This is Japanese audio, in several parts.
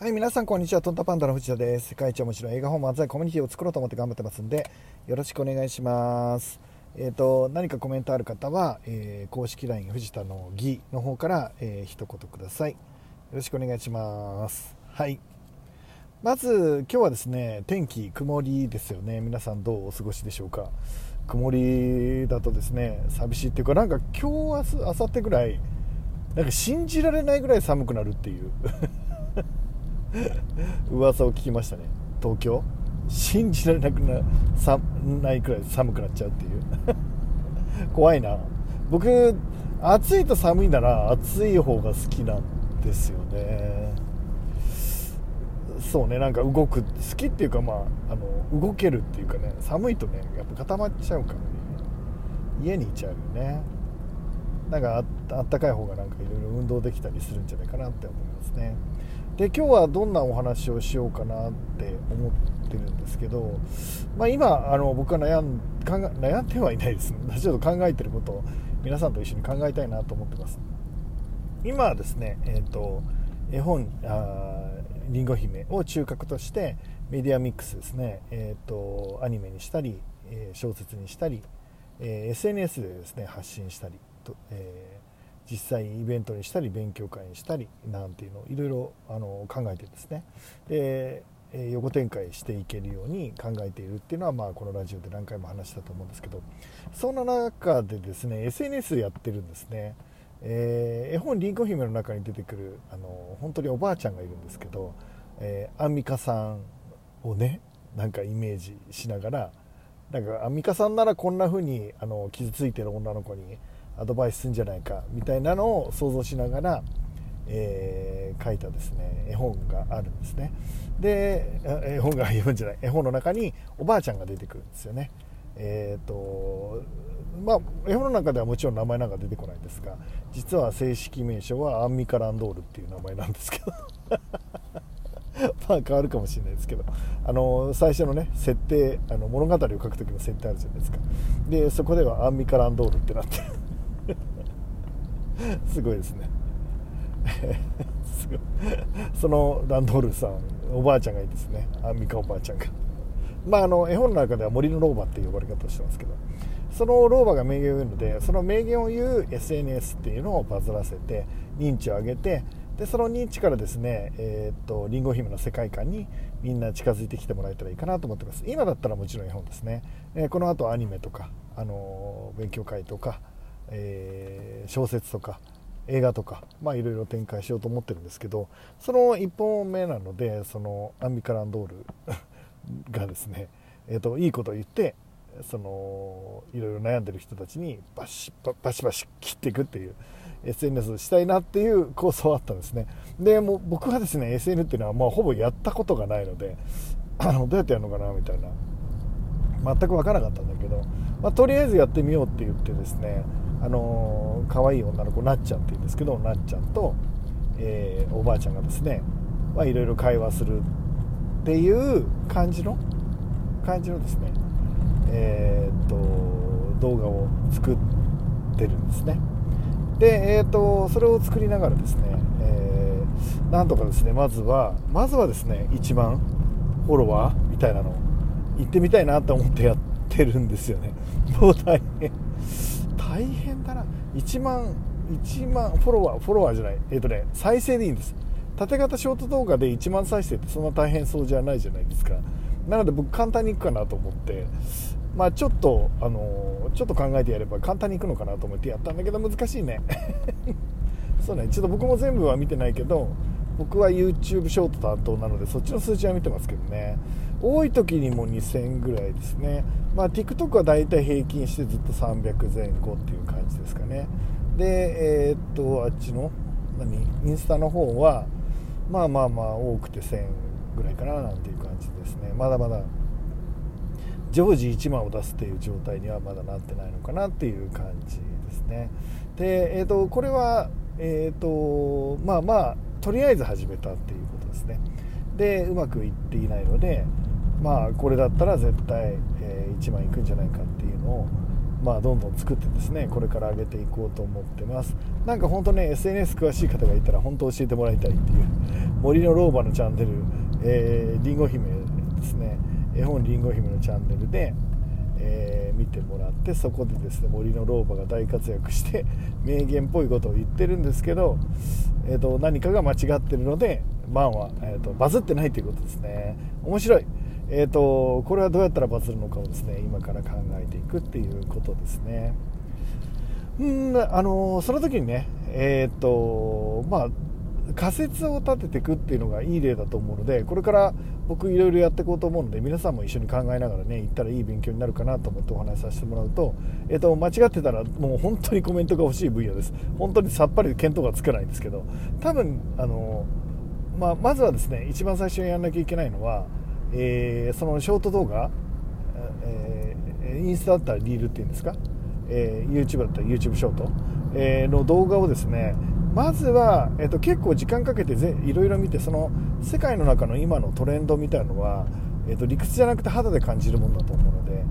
はい、皆さんこんにちは。トンタパンダの藤田です。世界一面白い映画本漫才コミュニティを作ろうと思って頑張ってますんで、よろしくお願いします。えっ、と、何かコメントある方は、えー公式 LINE 藤田の義の方から、えー一言ください。よろしくお願いします。はい。まず、今日はですね、天気曇りですよね。皆さんどうお過ごしでしょうか。曇りだとですね、寂しいっていうか、なんか今日、明日、明後日ぐらい、なんか信じられないぐらい寒くなるっていう。噂を聞きましたね。東京？信じられなくなさないくらい寒くなっちゃうっていう。怖いな。僕暑いと寒いなら暑い方が好きなんですよね。そうねなんか動く好きっていうかまああの動けるっていうかね寒いとねやっぱ固まっちゃうからね。家にいちゃうよね。なんかあったかい方がなんかいろいろ運動できたりするんじゃないかなって思いますね。で今日はどんなお話をしようかなって思ってるんですけど、まあ、今あの僕は悩ん考悩んではいないです。ね ちょっと考えてることを皆さんと一緒に考えたいなと思ってます。今はですねえっ、と絵本あーりんご姫を中核としてメディアミックスですね、えー、とアニメにしたり、えー小説にしたり、えー SNS でですね発信したりと、えー実際イベントにしたり勉強会にしたりなんていうのをいろいろあの考えてですね。で、横展開していけるように考えているっていうのは、まあ、このラジオで何回も話したと思うんですけど。そんな中でですね SNS やってるんですね、えー絵本「りんご姫」の中に出てくるあの本当におばあちゃんがいるんですけど、えーアンミカさんをねなんかイメージしながらなんかアンミカさんならこんな風にあの傷ついてる女の子にアドバイスするんじゃないかみたいなのを想像しながら、えー書いたですね。絵本があるんですね。で絵本が絵本じゃない。絵本の中におばあちゃんが出てくるんですよね。えっ、とまあ絵本の中ではもちろん名前なんか出てこないんですが実は正式名称はアンミカ・ランドールっていう名前なんですけど。まあ変わるかもしれないですけど。あの最初のね設定あの物語を書く時の設定あるじゃないですか。でそこではアンミカ・ランドールってなって。すごいですね。すごい。そのランドールさんおばあちゃんがいいですね。アンミカおばあちゃんが。まああの絵本の中では森の老婆って呼ばれ方をしてますけど。その老婆が名言を言うのでその名言を言う SNS っていうのをバズらせて認知を上げてでその認知からですね、えーっとりんご姫の世界観にみんな近づいてきてもらえたらいいかなと思ってます。今だったらもちろん絵本ですね、えーこの後アニメとか、あの勉強会とか、えー小説とか映画とか、まあ、いろいろ展開しようと思ってるんですけどその1本目なのでそのアンミカ・ランドール がですね、えー、といいことを言ってそのいろいろ悩んでる人たちにバシババシバシ切っていくっていう SNS をしたいなっていう構想はあったんですね。でもう僕はですね SN っていうのはまあほぼやったことがないのであのどうやってやるのかなみたいな。全く分からなかったんだけど、まあ、とりあえずやってみようって言ってですねあの可愛い女の子なっちゃんって言うんですけどなっちゃんと、えーおばあちゃんがですねいろいろ会話するっていう感じの感じのですねえーっと動画を作ってるんですね。でえーっとそれを作りながらですね、えーなんとかですねまずはまずはですね1万フォロワーみたいなの行ってみたいなと思ってやってるんですよね。もう大変。大変だな。1万1万フォロワーフォロワーじゃない。えっ、とね再生でいいんです。縦型ショート動画で1万再生ってそんな大変そうじゃないじゃないですか。なので僕簡単にいくかなと思って。まあちょっとあのちょっと考えてやれば簡単にいくのかなと思ってやったんだけど難しいね。そうね。ちょっと僕も全部は見てないけど僕は YouTube ショート担当なのでそっちの数字は見てますけどね。多い時にも2000ぐらいですね。まあ TikTok は大体平均してずっと300前後っていう感じですかね。でえーっとあっちの何インスタの方はまあまあまあ多くて1000ぐらいかななんていう感じですね。まだまだ常時1万を出すっていう状態にはまだなってないのかなっていう感じですね。で、えー、とこれは、えー、とまあまあとりあえず始めたっていうことですね。でうまくいっていないのでまあこれだったら絶対、えー1万いくんじゃないかっていうのをまあどんどん作ってですねこれから上げていこうと思ってます。なんか本当ね SNS 詳しい方がいたら本当教えてもらいたいっていう森の老婆のチャンネル、えー、リンゴ姫ですね絵本りんご姫のチャンネルで、えー、見てもらってそこでですね森の老婆が大活躍して名言っぽいことを言ってるんですけど、えーと、何かが間違ってるのでバンは、えーと、バズってないということですね。面白い。えーと、これはどうやったらバズるのかをですね今から考えていくっていうことですね。うんあのその時にねえっ、ー、とまあ仮説を立てていくっていうのがいい例だと思うのでこれから僕いろいろやっていこうと思うので皆さんも一緒に考えながらね行ったらいい勉強になるかなと思ってお話しさせてもらうと、えーと、間違ってたらもう本当にコメントが欲しい分野です。本当にさっぱり見当がつかないんですけど多分あの、まあ、まずはですね一番最初にやんなきゃいけないのは、えー、そのショート動画、えー、インスタだったらリールっていうんですか、えー、YouTube だったら YouTube ショート、えの動画をですねまずは、えっと、結構時間かけてぜいろいろ見てその世界の中の今のトレンドみたいなのは、えっと、理屈じゃなくて肌で感じるものだと思うので、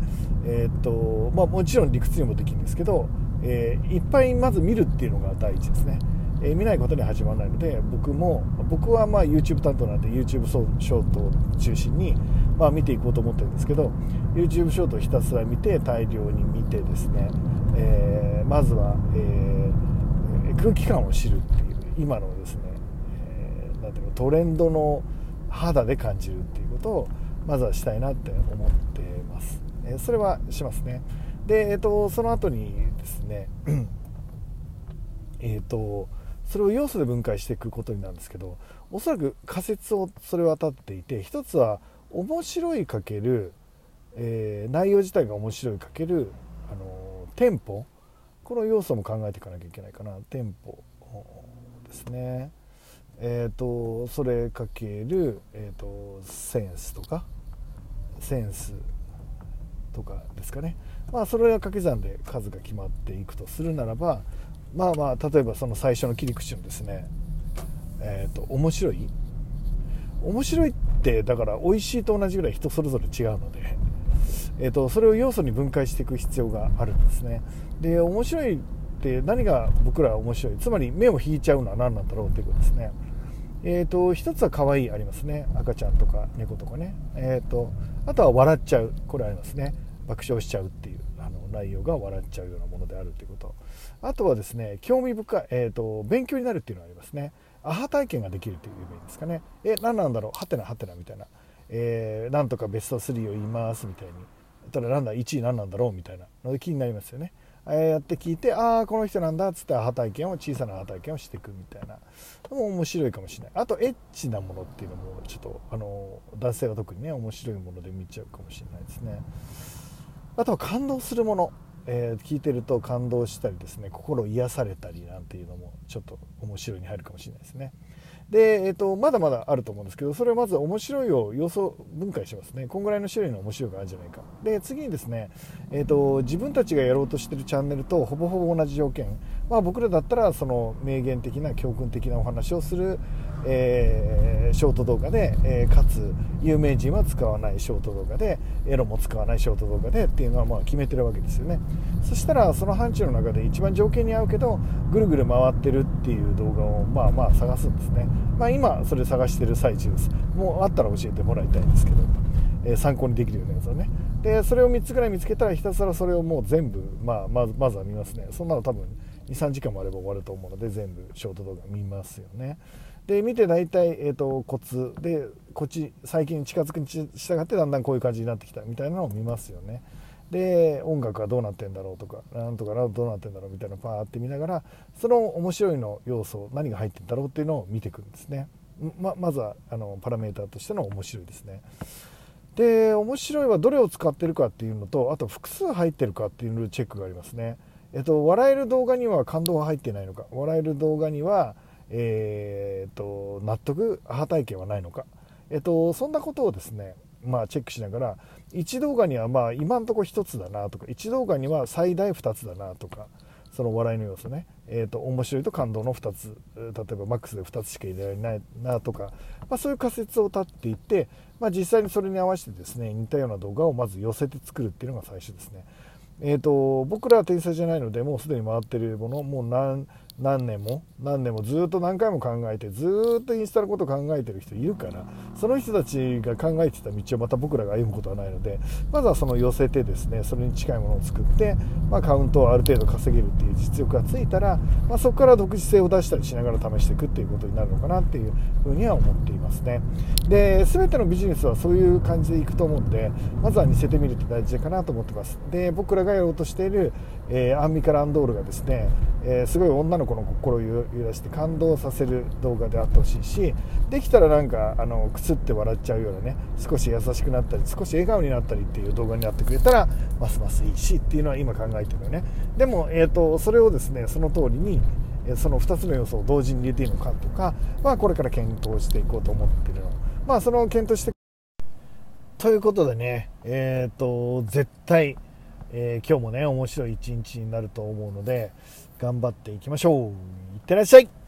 えっとまあ、もちろん理屈にもできるんですけど、え、いっぱいまず見るっていうのが第一ですね、えー、見ないことに始まらないので僕も僕はまあ YouTube 担当なんで YouTube ショートを中心に、まあ、見ていこうと思ってるんですけど YouTube ショートをひたすら見て大量に見てですね、えー、まずは、えー空気感を知るっていう今のですね、えー、なんていうかトレンドの肌で感じるっていうことをまずはしたいなって思ってます、え、それはしますね。で、えーと、その後にですね えっとそれを要素で分解していくことになるんですけどおそらく仮説をそれは立っていて一つは面白いかける、えー、内容自体が面白いかけるあのテンポ。この要素も考えていかなきゃいけないかな。店舗ですね。えっ、ー、とそれかける、えーと、センスとかセンスとかですかね。まあそれは掛け算で数が決まっていくとするならばまあまあ例えばその最初の切り口のですねえっ、ー、と面白い？面白いってだから美味しいと同じぐらい人それぞれ違うのでえーと、それを要素に分解していく必要があるんですね。で面白いって何が僕らは面白い？つまり目を引いちゃうのは何なんだろうっていうことですね。えーと、一つは可愛いありますね。赤ちゃんとか猫とかね、えーと、あとは笑っちゃう。これありますね。爆笑しちゃうっていうあの内容が笑っちゃうようなものであるということ。あとはですね興味深い、えー、と勉強になるっていうのがありますね。アハ体験ができるというイメージですかね。え何なんだろう？はてなはてなみたいな、えー、なんとかベスト3を言いますみたいに。たらランナー1位何なんだろうみたいなので気になりますよね。ああやって聞いてああこの人なんだっつってアハ体験を小さなアハ体験をしていくみたいな。のも面白いかもしれない。あとエッチなものっていうのもちょっとあの男性は特にね面白いもので見ちゃうかもしれないですね。あとは感動するもの、えー、聞いてると感動したりですね心癒されたりなんていうのもちょっと面白いに入るかもしれないですね。で、えーと、まだまだあると思うんですけどそれをまず面白いを要素分解しますね。こんぐらいの種類の面白いがあるんじゃないか。で次にですね、えーと、自分たちがやろうとしてるチャンネルとほぼほぼ同じ条件、まあ、僕らだったらその名言的な教訓的なお話をする、えー、ショート動画で、えー、かつ。有名人は使わないショート動画でエロも使わないショート動画でっていうのはまあ決めてるわけですよね。そしたらその範疇の中で一番条件に合うけどぐるぐる回ってるっていう動画をまあまあ探すんですね。まあ、今それ探してる最中です。もうあったら教えてもらいたいんですけど、えー、参考にできるようなやつをね。でそれを3つぐらい見つけたらひたすらそれをもう全部、まあ、まずまずは見ますね。そんなの多分23時間もあれば終わると思うので全部ショート動画見ますよね。で見て大体、えーと、コツ。でこっち最近近づくに従ってだんだんこういう感じになってきたみたいなのを見ますよね。で音楽はどうなってんだろうとかなんとかどうなってんだろうみたいなパーって見ながらその面白いの要素何が入ってんだろうっていうのを見ていくんですね。ままずはあのパラメーターとしての面白いですね。で面白いはどれを使ってるかっていうのとあと複数入ってるかっていうチェックがありますね。えっと笑える動画には感動が入ってないのか。笑える動画にはえー、っと納得アハ体験はないのかえっとそんなことをですねまあ、チェックしながら1動画にはまあ今のところ1つだなとか1動画には最大2つだなとかその笑いの要素ね、えーと、面白いと感動の2つ例えばマックスで2つしか入れられないなとか、まあ、そういう仮説を立っていって、まあ、実際にそれに合わせてですね似たような動画をまず寄せて作るっていうのが最初ですね。えーと、僕らは天才じゃないのでもうすでに回ってるものもう何何年も何年もずっと何回も考えてずっとインスタのこと考えてる人いるからその人たちが考えてた道をまた僕らが歩むことはないのでまずはその寄せてですねそれに近いものを作って、まあ、カウントをある程度稼げるっていう実力がついたら、まあ、そこから独自性を出したりしながら試していくっていうことになるのかなっていうふうには思っていますね。で全てのビジネスはそういう感じでいくと思うんでまずは似せてみるって大事かなと思ってます。で僕らがやろうとしている、えー、アンミカ・ランドールがですね、えー、すごい女の子の心を揺らして感動させる動画であってほしいしできたらなんかあのくすって笑っちゃうようなね少し優しくなったり少し笑顔になったりっていう動画になってくれたらますますいいしっていうのは今考えてるよね。でも、えーと、それをですねその通りにその2つの要素を同時に入れていいのかとか、まあ、これから検討していこうと思ってるの。まあその検討してということでねえっ、ー、と絶対えー、今日もね面白い一日になると思うので頑張っていきましょう。いってらっしゃい。